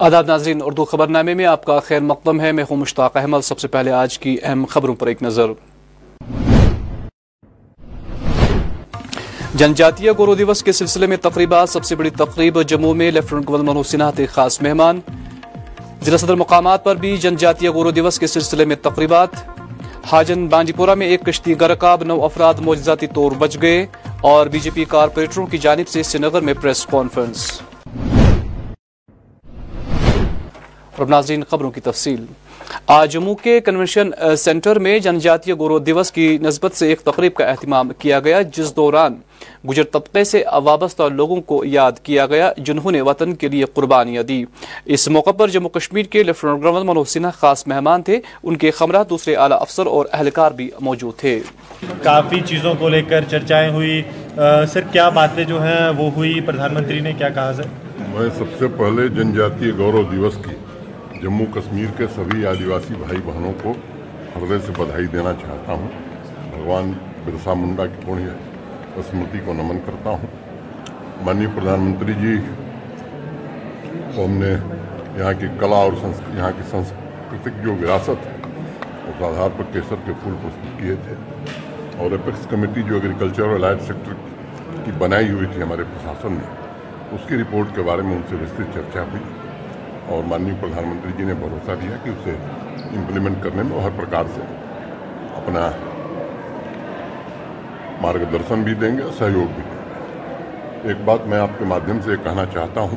آداب ناظرین، اردو خبر نامے میں آپ کا خیر مقدم ہے۔ میں ہوں مشتاق احمد۔ سب سے پہلے آج کی اہم خبروں پر ایک نظر۔ جن جاتیہ گورو دیوس کے سلسلے میں تقریبات سب سے بڑی تقریب جموں میں لیفٹنٹ گورنر منوج سنہا تھے، خاص مہمان۔ ضلع صدر مقامات پر بھی جن جاتیہ گورو دیوس کے سلسلے میں تقریبات۔ حاجن بانڈی پورہ میں ایک کشتی گرکاب نو افراد موجزاتی طور بچ گئے اور بی جے پی کارپوریٹروں کی جانب سے سری نگر میں پریس کانفرنس۔ اور ناظرین خبروں کی تفصیل۔ آج جموں کے کنونشن سینٹر میں جن جاتیہ گورو دیوس کی نسبت سے ایک تقریب کا اہتمام کیا گیا جس دوران گجر طبقے سے وابستہ لوگوں کو یاد کیا گیا جنہوں نے وطن کے لیے قربانیاں دی۔ اس موقع پر جموں کشمیر کے لیفٹنٹ گورنر منوج سنہا خاص مہمان تھے۔ ان کے خمرہ دوسرے اعلیٰ افسر اور اہلکار بھی موجود تھے۔ کافی چیزوں کو لے کر چرچائیں ہوئی۔ سر کیا باتیں جو ہیں وہ ہوئی؟ پردھان منتری نے کیا کہا سر؟ میں سب سے پہلے جن جاتی گورو دیوس کی۔ جموں کشمیر کے سبھی آدیواسی بھائی بہنوں کو ہردے سے بدھائی دینا چاہتا ہوں۔ بھگوان برسا منڈا کی پوڑی اسمرتی کو نمن کرتا ہوں۔ مانی پردھان منتری جی کو ہم نے یہاں کی کلا اور یہاں کی سنسکرتک جو وراثت ہے اس آدھار پر کیسر کے پھول پرستت کیے تھے اور اپیکس کمیٹی جو ایگریکلچر اور لائٹ سیکٹر کی بنائی ہوئی تھی ہمارے پرشاسن میں اس کی رپورٹ کے بارے میں ان سے وسترت چرچا ہوئی۔ اور ماننی پردھان منتری جی نے بھروسہ دیا کہ اسے امپلیمنٹ کرنے میں ہر پرکار سے اپنا مارگ درشن بھی دیں گے سہیوگ بھی دیں گے۔ ایک بات میں آپ کے مادھیم سے کہنا چاہتا ہوں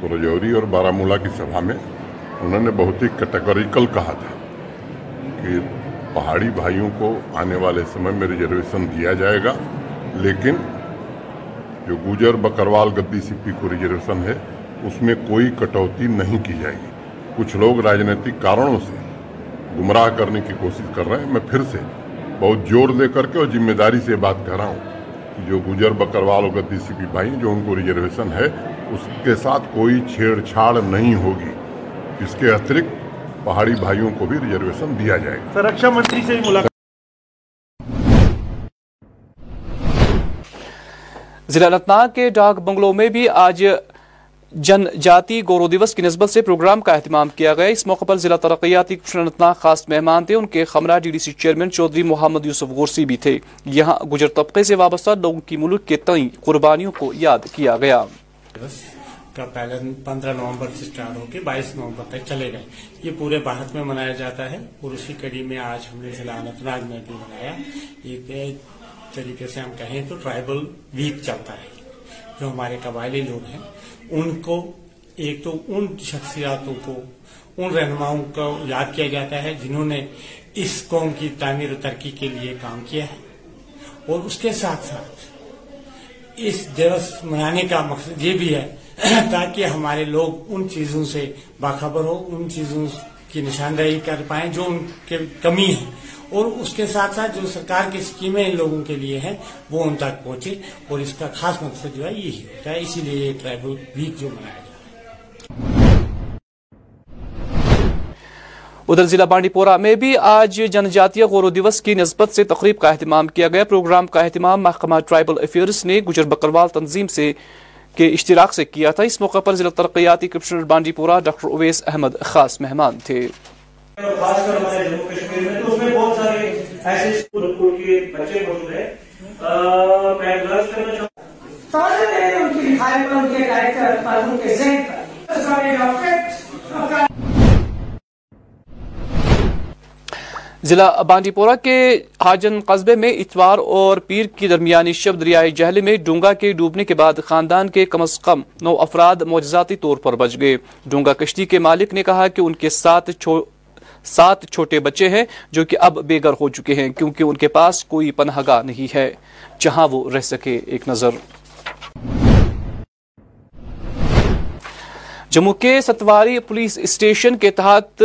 تو رجوری اور بارہ مولہ کی سبھا میں انہوں نے بہت ہی کیٹیگوریکل کہا تھا کہ پہاڑی بھائیوں کو آنے والے سمے میں ریزرویشن دیا جائے گا، لیکن جو گوجر بکروال گدی سپی کو ریزرویشن ہے، اس میں کوئی کٹوتی نہیں کی جائے گی۔ کچھ لوگ راجنیتک کارنوں سے گمراہ کرنے کی کوشش کر رہے ہیں۔ میں پھر سے بہت زور دے کر کے اور ذمہ داری سے بات کر رہا ہوں کہ جو گجر بکروال اور گدی سی پی بھائی جو ان کو ریزرویشن ہے، اس کے ساتھ کوئی چھیڑ چھاڑ نہیں ہوگی۔ اس کے اترکت پہاڑی بھائیوں کو بھی ریزرویشن دیا جائے گا۔ رکشا منتری سے ملاقات ضلع انتناگ کے ڈاک بنگلو میں بھی آج جن جاتی گورو دیوس کی نسبت سے پروگرام کا اہتمام کیا گیا۔ اس موقع پر ضلع ترقیاتی انتناگ خاص مہمان تھے۔ ان کے خمرہ D D C chairman Chaudhry Mohammad Yousuf غورسی بھی تھے۔ یہاں گجر طبقے سے وابستہ لوگوں کی ملک کے تئیں قربانیوں کو یاد کیا گیا۔ کا پہلے پندرہ نومبر سے اسٹارٹ ہو کے بائیس نومبر تک چلے گئے۔ یہ پورے بھارت میں منایا جاتا ہے۔ اور اسی کڑی میں آج ہم نے ضلع انت ناگ میں بھی منایا۔ طریقے سے ہم کہیں تو ٹرائبل ویک چلتا ہے، جو ہمارے قبائلی لوگ ہیں، ان کو ایک تو ان شخصیاتوں کو، ان رہنماؤں کو یاد کیا جاتا ہے جنہوں نے اس قوم کی تعمیر و ترقی کے لیے کام کیا ہے۔ اور اس کے ساتھ ساتھ اس دیوس منانے کا مقصد یہ بھی ہے تاکہ ہمارے لوگ ان چیزوں سے باخبر ہو ان چیزوں کی نشاندہی کر پائیں جو ان کے کمی ہے اور اس کے ساتھ ساتھ جو سرکار کی اسکیمیں ان لوگوں کے لیے ہیں وہ ان تک پہنچے اور اس کا خاص مقصد جو ہے یہی ہوتا ہے اسی لیے یہ ٹرائبل ویک جو منایا جاتا ہے۔ ادھر ضلع بانڈی پورہ میں بھی آج جن جاتیہ غورو دیوس کی نسبت سے تقریب کا اہتمام کیا گیا۔ پروگرام کا اہتمام محکمہ ٹرائبل افیئرز نے گجر بکروال تنظیم سے کے اشتراک سے کیا تھا۔ اس موقع پر ضلع ترقیاتی کمشنر بانڈی پورہ ڈاکٹر اویس احمد خاص مہمان تھے۔ ایسے اسکول کے بچے موجود ہیں۔ میں گزارش کرنا چاہوں سارے نے ان کی لکھائی پر ان کے کریکٹر پر ان کے ذہن پر۔ ضلع بانڈی پورہ کے حاجن قصبے میں اتوار اور پیر کی درمیانی شب دریائے جہلی میں ڈونگا کے ڈوبنے کے بعد خاندان کے کم از کم نو افراد معجزاتی طور پر بچ گئے۔ ڈونگا کشتی کے مالک نے کہا کہ ان کے ساتھ سات چھوٹے بچے ہیں جو کہ اب بے گھر ہو چکے ہیں کیونکہ ان کے پاس کوئی پناہ گاہ نہیں ہے، جہاں وہ رہ سکے ایک نظر۔ جموں کے ستواری پولیس اسٹیشن کے تحت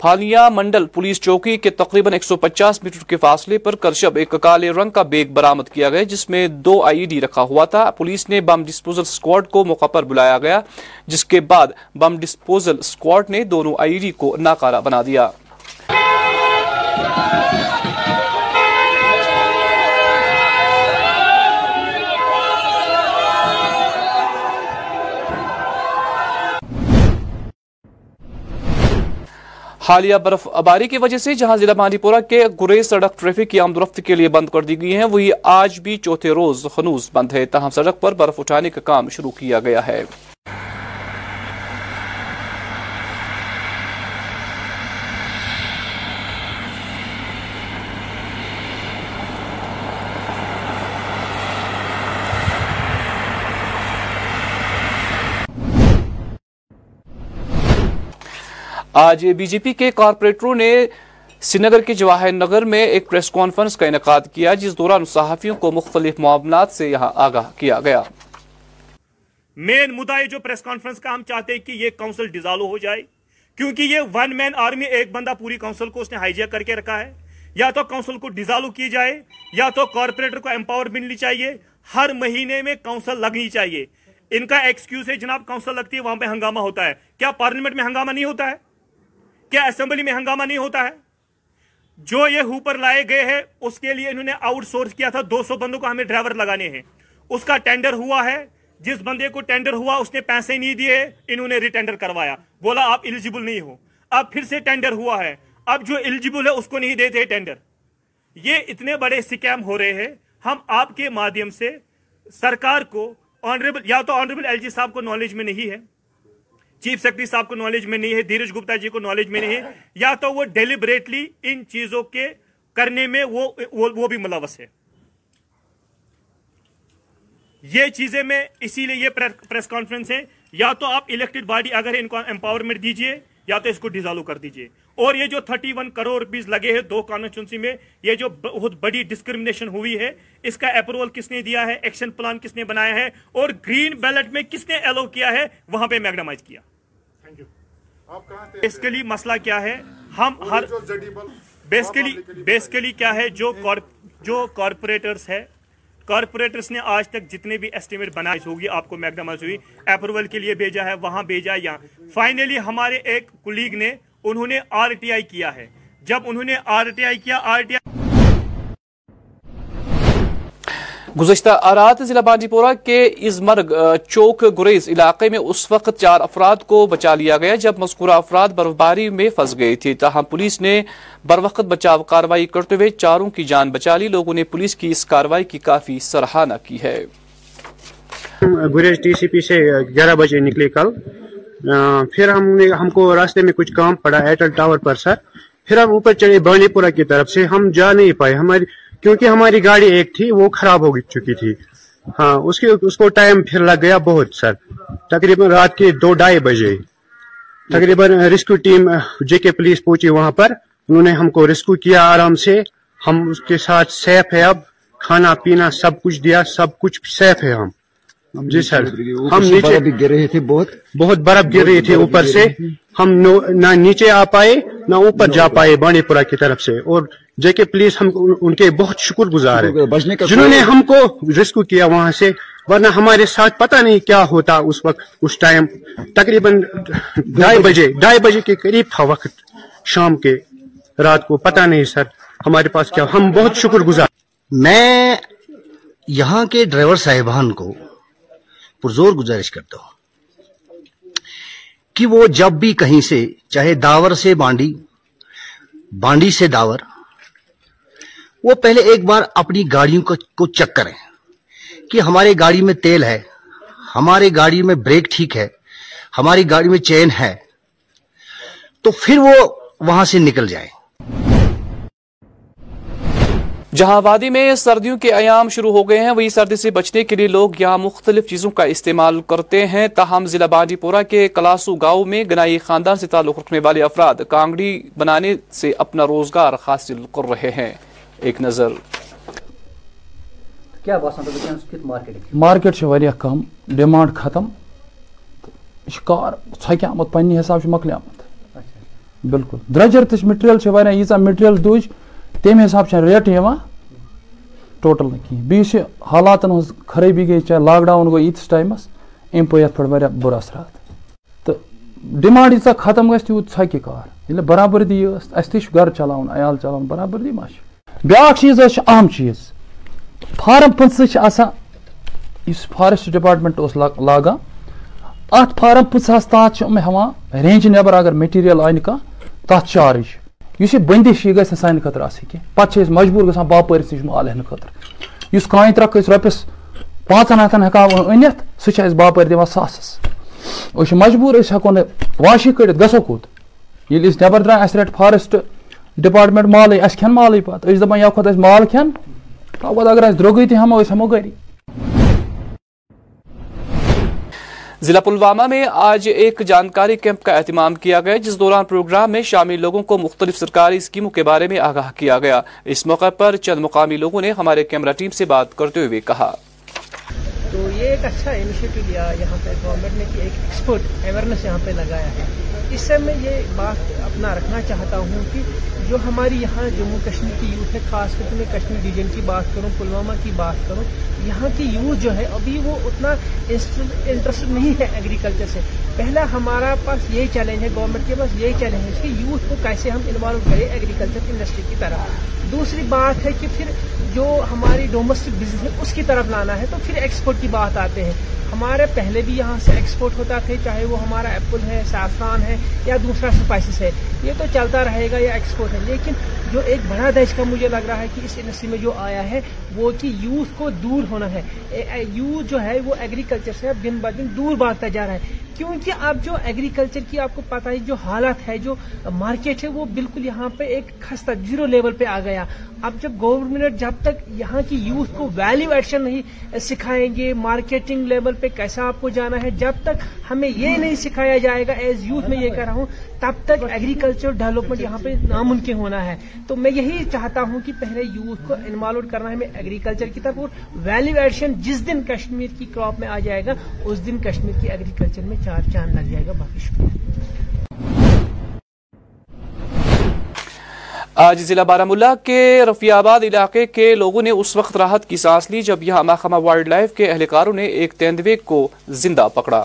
پھالیا منڈل پولیس چوکی کے تقریباً ایک سو پچاس میٹر کے فاصلے پر کرشب ایک کالے رنگ کا بیگ برامد کیا گیا، جس میں دو آئی ڈی رکھا ہوا تھا۔ پولیس نے بم ڈسپوزل سکواڈ کو موقع پر بلایا گیا، جس کے بعد بم ڈسپوزل سکواڈ نے دونوں آئی ڈی کو ناکارہ بنا دیا۔ حالیہ برف باری کی وجہ سے جہاں ضلع بانڈی پورہ کے گریز سڑک ٹریفک کی آمد کے لیے بند کر دی گئی ہیں، وہی آج بھی چوتھے روز خنوز بند ہے۔ تاہم سڑک پر برف اٹھانے کا کام شروع کیا گیا ہے۔ آج بی جے پی کے کارپوریٹروں نے سری نگر کے جواہر نگر میں ایک پریس کانفرنس کا انعقاد کیا، جس دوران صحافیوں کو مختلف معاملات سے یہاں آگاہ کیا گیا۔ مین مدعا جو پریس کانفرنس کا ہم چاہتے ہیں کہ یہ کاؤنسل ڈیزالو ہو جائے، کیونکہ یہ ون مین آرمی، ایک بندہ پوری کاؤنسل کو اس نے ہائیجیا کر کے رکھا ہے۔ یا تو کاؤنسل کو ڈیزالو کی جائے، یا تو کارپوریٹر کو امپاور ملنی چاہیے۔ ہر مہینے میں کاؤنسل لگنی چاہیے۔ ان کا ایکسکیوز ہے جناب کاؤنسل لگتی ہے، وہاں پہ ہنگامہ ہوتا ہے۔ کیا پارلیمنٹ میں ہنگامہ نہیں ہوتا ہے؟ کیا اسمبلی میں ہنگامہ نہیں ہوتا ہے؟ جو یہ ہوپر لائے گئے ہیں، اس کے لیے انہوں نے آؤٹ سورس کیا تھا۔ دو سو بندوں کو ہمیں ڈرائیور لگانے ہیں۔ اس کا ٹینڈر ہوا ہے۔ جس بندے کو ٹینڈر ہوا، اس نے پیسے نہیں دیے، انہوں نے ریٹینڈر کروایا۔ بولا، آپ ایلیجیبل نہیں ہو۔ اب پھر سے ٹینڈر ہوا ہے۔ اب جو ایلیجیبل ہے، اس کو نہیں دیتے ٹینڈر یہ اتنے بڑے سکیم ہو رہے ہیں۔ ہم آپ کے مادھیم سے سرکار کو آنریبل یا تو آنریبل ایل جی صاحب کو نالج میں نہیں ہے۔ چیف سیکٹری صاحب کو نالج میں نہیں ہے، دھیرج گپتا جی کو نالج میں نہیں ہے۔ یا تو وہ ڈیلیبریٹلی ان چیزوں کے کرنے میں وہ وہ بھی ملوث ہے۔ یہ چیزیں میں اسی لیے یہ پریس کانفرنس ہے۔ یا تو آپ الیکٹڈ باڈی اگر ان کو امپاورمنٹ دیجیے۔ یا تو اس کو ڈیزالو کر دیجیے۔ اور یہ جو تھرٹی ون کروڑ روپیز لگے ہیں دو کانسٹیچوئنسی میں یہ جو بہت بڑی ڈسکرمنیشن ہوئی ہے اس کا اپروول کس نے دیا ہے ایکشن پلان کس نے بنایا ہے اور گرین بیلٹ میں کس نے ایلو کیا ہے وہاں پہ میگنامائز کیا۔ بیسکلی مسئلہ کیا ہے؟ ہم ہر بیسکلی بیسکلی کیا ہے جو جو کارپوریٹرز ہے کارپوریٹرز نے آج تک جتنے بھی ایسٹیمیٹ بنائے ہوگی، آپ کو میگنامائز ہوئی اپروول کے لیے بھیجا ہے، وہاں بھیجا یہاں فائنلی ہمارے ایک کلیگ نے، انہوں نے آر ٹی آئی کیا ہے۔ جب انہوں نے آر ٹی آئی کیا آر ٹی آئی گزشتہ آرات ضلع بانڈی پورہ کے ازمرگ چوک گریز علاقے میں اس وقت چار افراد کو بچا لیا گیا جب مذکورہ افراد برف باری میں پھنس گئی تھی تاہم پولیس نے بر وقت بچاؤ کاروائی کرتے ہوئے چاروں کی جان بچا لی۔ لوگوں نے پولیس کی اس کاروائی کی کافی سراہنا کی ہے۔ گریز ٹی سی پی سے گیارہ بجے نکلے کل۔ پھر ہم نے، ہم کو راستے میں کچھ کام پڑا ایئرٹیل ٹاور پر، سر۔ پھر ہم اوپر چڑھے بانڈی پورہ کی طرف سے۔ ہم جا نہیں پائے۔ ہماری کیونکہ ہماری گاڑی ایک تھی وہ خراب ہو چکی تھی۔ ہاں اس اس کو ٹائم پھر لگ گیا بہت سر۔ تقریباً رات کے دو ڈھائی بجے۔ تقریباً ریسکیو ٹیم جے کے پولیس پہنچی وہاں پر۔ انہوں نے ہم کو ریسکیو کیا آرام سے۔ ہم اس کے ساتھ سیف ہے اب۔ کھانا پینا سب کچھ دیا سب کچھ سیف ہے ہم۔ جی سر۔ ہم نیچے گر رہے تھے بہت۔ بہت برف گر رہی تھی اوپر سے۔ ہم نہ نیچے آ پائے نہ اوپر جا پائے بانڈی پورہ کی طرف سے۔ اور جے کے پولیس ہم ان کے بہت شکر گزار ہے جنہوں نے ہم کو ریسکیو کیا وہاں سے ورنہ ہمارے ساتھ پتہ نہیں کیا ہوتا اس وقت اس ٹائم۔ تقریباً ڈھائی بجے ڈھائی بجے کے قریب تھا وقت۔ شام کے رات کو پتہ نہیں سر ہمارے پاس کیا۔ ہم بہت شکر گزار۔ میں یہاں کے ڈرائیور صاحبان کو پرزور گزارش کرتا ہوں۔ کہ وہ جب بھی کہیں سے، چاہے داور سے بانڈی بانڈی سے داور، وہ پہلے ایک بار اپنی گاڑیوں کو چیک کریں کہ ہمارے گاڑی میں تیل ہے، ہمارے گاڑی میں بریک ٹھیک ہے، ہماری گاڑی میں چین ہے، تو پھر وہ وہاں سے نکل جائیں۔ جہاں وادی میں سردیوں کے ایام شروع ہو گئے ہیں وہی سردی سے بچنے کے لیے لوگ یہاں مختلف چیزوں کا استعمال کرتے ہیں۔ تاہم ضلع بانڈی پورہ کے کلاسو گاؤں میں گنائی خاندان سے تعلق رکھنے والے افراد کانگڑی بنانے سے اپنا روزگار حاصل کر رہے ہیں۔ ایک نظر۔ مارکیٹ کم۔ ڈیمانڈ ختم۔ کار ژھکیامت پنہ حساب مکلیامت بالکل۔ درجر تہ مٹیریل ییژا مٹیریل دج تمہ حساب ریٹ ٹوٹل کہیں بیس حالات خرابی گئی چاہے لاک ڈاؤن گئی یتس ٹائمس ام پہ ات پہ بر اثرات۔ تو ڈیمانڈ ییژا ختم گھس تیوت ژھکہ کار۔ ییٚلہِ برابردی ٲس اَسہِ تہِ چھُ گرٕ چلاوُن عیال چلاوُن برابردی ما چھِ بیاکھ چیٖز حظ اہم چیٖز۔ فارم پٕنٛژٕ چھِ آسان یُس فارٮ۪سٹ اوس لاگان اَتھ فارم پٕنٛژٕہَس تحت چھِ یِم ہٮ۪وان رینٛجہِ نٮ۪بر اگر میٹیٖریل اَنہِ کانٛہہ تر چارج اس یہ بندش یہ گھس سان خطر آس کی پتہ مجبور گا باپارس نش مال ہین خطر اس کان ترک رپس پانچن ہتن ہکا انت سہ باپار دان ساسس. اس مجبور اس ہکو واشی کڑت گسو کوت؟ یل اس نبر درائے اس رٹ فارسٹ ڈپارٹمنٹ مال اس کھن مال پتہ. اس دپان یا کھت اس مال کھن اگر اس درگی تہ ہمو اس ہمو گری. ضلع پلوامہ میں آج ایک جانکاری کیمپ کا اہتمام کیا گیا، جس دوران پروگرام میں شامل لوگوں کو مختلف سرکاری اسکیموں کے بارے میں آگاہ کیا گیا۔ اس موقع پر چند مقامی لوگوں نے ہمارے کیمرہ ٹیم سے بات کرتے ہوئے کہا۔ تو یہ ایک اچھا انیشیٹو لیا یہاں پہ گورنمنٹ نے ایک ایکسپرٹ اویئرنیس یہاں پہ لگایا ہے۔ اس سے میں یہ بات اپنا رکھنا چاہتا ہوں کہ جو ہماری یہاں جموں کشمیر کی یوتھ ہے، خاص کر کے میں کشمیر ریجن کی بات کروں، پلوامہ کی بات کروں، یہاں کی یوتھ جو ہے، ابھی وہ اتنا انٹرسٹ نہیں ہے ایگریکلچر سے۔ پہلا ہمارا پاس یہی چیلنج ہے گورنمنٹ کے پاس یہی چیلنج ہے کہ یوتھ کو کیسے ہم انوالو کریں ایگریکلچر انڈسٹری کی طرف۔ دوسری بات ہے کہ پھر جو ہماری ڈومیسٹک بزنس ہے اس کی طرف لانا ہے، تو پھر ایکسپورٹ کی بات آتے ہیں۔ ہمارے پہلے بھی یہاں سے ایکسپورٹ ہوتا تھے، چاہے وہ ہمارا ایپل ہے سیفران ہے یا دوسرا اسپائسیز ہے۔ یہ تو چلتا رہے گا یا ایکسپورٹ ہے، لیکن جو ایک بڑا دیش کا مجھے لگ رہا ہے کہ اس انڈسٹری میں جو آیا ہے، وہ کہ یوتھ کو دور ہونا ہے۔ یوتھ جو ہے، وہ ایگریکلچر سے دن ب دن دور بھاگتا جا رہا ہے۔ کیونکہ اب جو ایگریکلچر کی آپ کو پتہ ہے، جو حالت ہے، جو مارکیٹ ہے، وہ بالکل یہاں پہ ایک خستہ زیرو لیول پہ آ گیا۔ اب جب گورنمنٹ جب تک یہاں کی یوتھ کو ویلیو ایڈشن نہیں سکھائیں گے مارکیٹنگ لیول پہ کیسا آپ کو جانا ہے، جب تک ہمیں یہ نہیں سکھایا جائے گا ایز یوتھ میں یہ کر رہا ہوں، تب تک ایگریکلچر کلچر ڈیولپمنٹ یہاں پہ ناممکن ہونا ہے۔ تو میں یہی چاہتا ہوں کہ پہلے یوتھ کو انوالو کرنا ہے۔ ہمیں ایگریکلچر کی طرف اور ویلیو ایڈیشن جس دن کشمیر کی کراپ میں آ جائے گا، اس دن کشمیر کی ایگریکلچر میں چار چاند لگ جائے گا۔ باقی شکریہ۔ آج ضلع بارہ کے رفیع آباد علاقے کے لوگوں نے اس وقت راحت کی سانس لی جب یہاں محکمہ وائلڈ لائف کے اہلکاروں نے ایک تیندوے کو زندہ پکڑا۔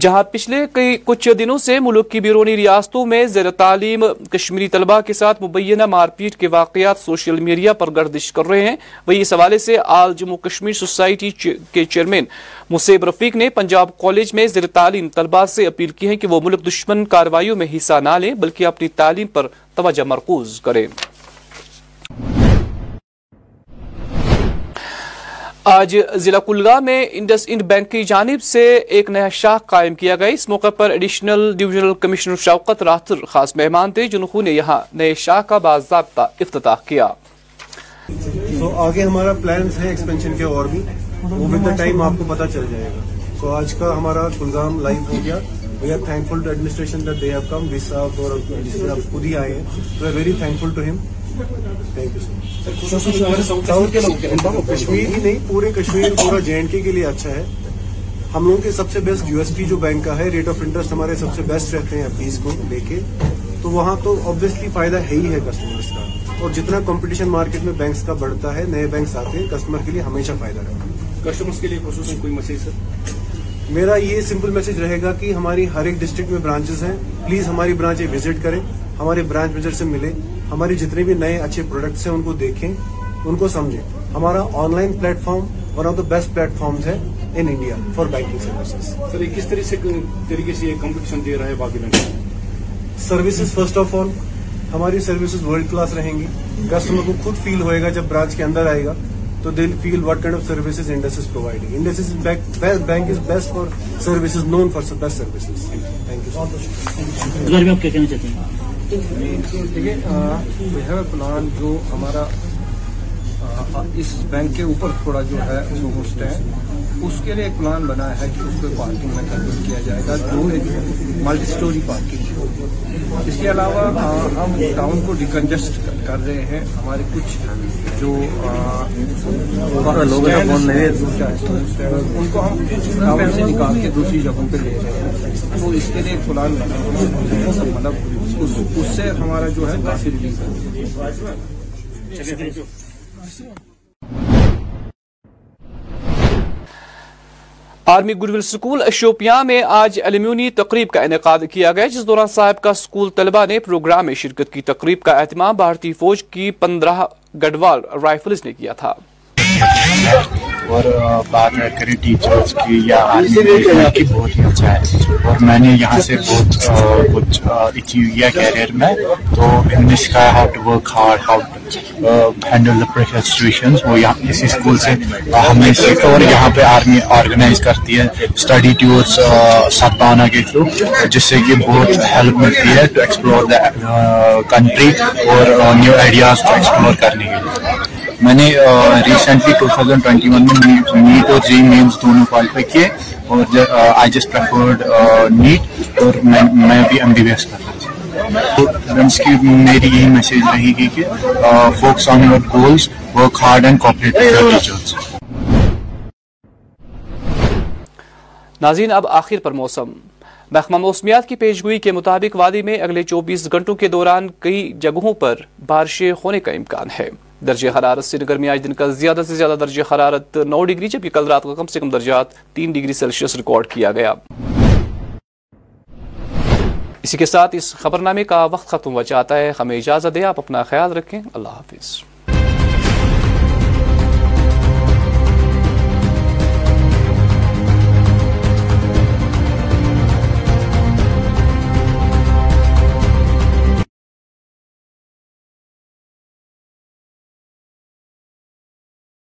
جہاں پچھلے کئی کچھ دنوں سے ملک کی بیرونی ریاستوں میں زیر تعلیم کشمیری طلبہ کے ساتھ مبینہ مار پیٹ کے واقعات سوشل میڈیا پر گردش کر رہے ہیں۔ وہی اس حوالے سے آل جموں کشمیر سوسائٹی کے چیئرمین مصیب رفیق نے پنجاب کالج میں زیر تعلیم طلبہ سے اپیل کی ہے کہ وہ ملک دشمن کاروائیوں میں حصہ نہ لیں، بلکہ اپنی تعلیم پر توجہ مرکوز کریں۔ آج ضلع کلگا میں انڈس انڈ بینک کی جانب سے ایک نیا شاخ قائم کیا گیا۔ اس موقع پر additional divisional commissioner Shoukat Rather خاص مہمان تھے، جنہوں نے یہاں نئے شاخ کا باضابطہ افتتاح کیا۔ سو آگے ہمارا پلانس ہے ایکسپینشن کے اور بھی۔ وہ ود دا ٹائم آپ کو پتا چل جائے گا۔ سو آج کا ہمارا کلگام لائف ہو گیا۔ We are thankful to administration that they have come we صاحب اور خود ہی آئے ہیں۔ We are very thankful to ہم کشمیر ہی نہیں پورے کشمیر پورا جے اینڈ کے کے لیے اچھا ہے۔ ہم لوگوں کے سب سے بیسٹ یو ایس پی جو بینک کا ہے ریٹ آف انٹرسٹ ہمارے سب سے بیسٹ رہتے ہیں فیس کو لے کے۔ تو وہاں تو آبویسلی فائدہ ہے ہی ہے کسٹمرس کا۔ اور جتنا کمپٹیشن مارکیٹ میں بینکس کا بڑھتا ہے نئے بینکس آتے ہیں کسٹمر کے لیے ہمیشہ فائدہ رہتا ہے۔ کسٹمرس کے لیے خصوصاً کوئی میسج سر میرا یہ سمپل میسج رہے گا کہ ہماری ہر ایک ڈسٹرکٹ میں برانچز ہیں۔ پلیز ہماری برانچ وزٹ کریں ہمارے برانچ مینیجر سے ملے ہماری جتنے بھی نئے اچھے پروڈکٹس ہیں ان کو دیکھیں ان کو سمجھیں۔ ہمارا online platform one of the best platforms ہے in India for banking services sir یہ کس طرح سے طریقے سے یہ کمپٹیشن دے رہا ہے باقی سروسز فرسٹ آف آل ہماری سروسز ورلڈ کلاس رہیں گی۔ کسٹمر کو خود فیل ہوئے گا جب برانچ کے اندر آئے گا تو دل feel what kind of services Indus is providing Indus is bank is best for services known for best services thank you کیا کہنا چاہتے ہیں؟ دیکھیے پلان جو ہمارا اس بینک کے اوپر تھوڑا جو ہے ہوسٹ ہے اس کے لیے ایک پلان بنا ہے کہ اس کو پارکنگ میں کنورٹ کیا جائے گا جو ایک ملٹی اسٹوری پارکنگ ہے۔ اس کے علاوہ ہم ٹاؤن کو ڈیکنجسٹ کر رہے ہیں۔ ہمارے کچھ جو لوگ ان کو ہم ٹاؤن سے نکال کے دوسری جگہوں پہ لے رہے ہیں۔ تو اس کے لیے ایک پلان بنا ہے۔ مطلب اس سے ہمارا جو ہے کافی ریلیز ہے۔ Army goodwill school school Shopian میں آج المیونی تقریب کا انعقاد کیا گیا، جس دوران صاحب کا اسکول طلبہ نے پروگرام میں شرکت کی۔ تقریب کا اہتمام بھارتی فوج کی پندرہ گڑوال رائفلز نے کیا تھا۔ اور بات کریں ٹیچرس کی یا عالمی کی بہت ہی اچھا ہے۔ اور میں نے یہاں سے بہت کچھ اچیو کیا کیریئر میں تو انگلش کا how to work hard how to handle the pressure situation وہ یہاں اسی اسکول سے ہمیں سیکھا اور یہاں پہ آرمی آرگنائز کرتی ہے۔ اسٹڈی ٹورس ستانا کے تھرو جس سے کہ بہت ہیلپ ملتی ہے ٹو ایکسپلور دا کنٹری اور نیو آئیڈیاز کو ایکسپلور کرنے کے لیے۔ میں نے recently two thousand twenty one میں نیٹ اور جی مینس دونوں کوالیفائی کیے اور آئی جسٹ پریفرڈ نیٹ اور میں بھی ایم بی بی ایس کر رہا تو فرینڈس کی میری یہی میسیج رہے گی کہ focus on your goals work hard and cooperate teachers ناظرین، اب آخر پر موسم۔ محکمہ موسمیات کی پیشگوئی کے مطابق وادی میں اگلے چوبیس گھنٹوں کے دوران کئی جگہوں پر بارشیں ہونے کا امکان ہے۔ درجہ حرارت سری نگر میں آج دن کا زیادہ سے زیادہ درجہ حرارت نو ڈگری، جبکہ کل رات کا کم سے کم درجات تین ڈگری سیلسیس ریکارڈ کیا گیا۔ اسی کے ساتھ اس خبرنامے کا وقت ختم ہو چاہتا ہے۔ ہمیں اجازت دے آپ اپنا خیال رکھیں۔ اللہ حافظ۔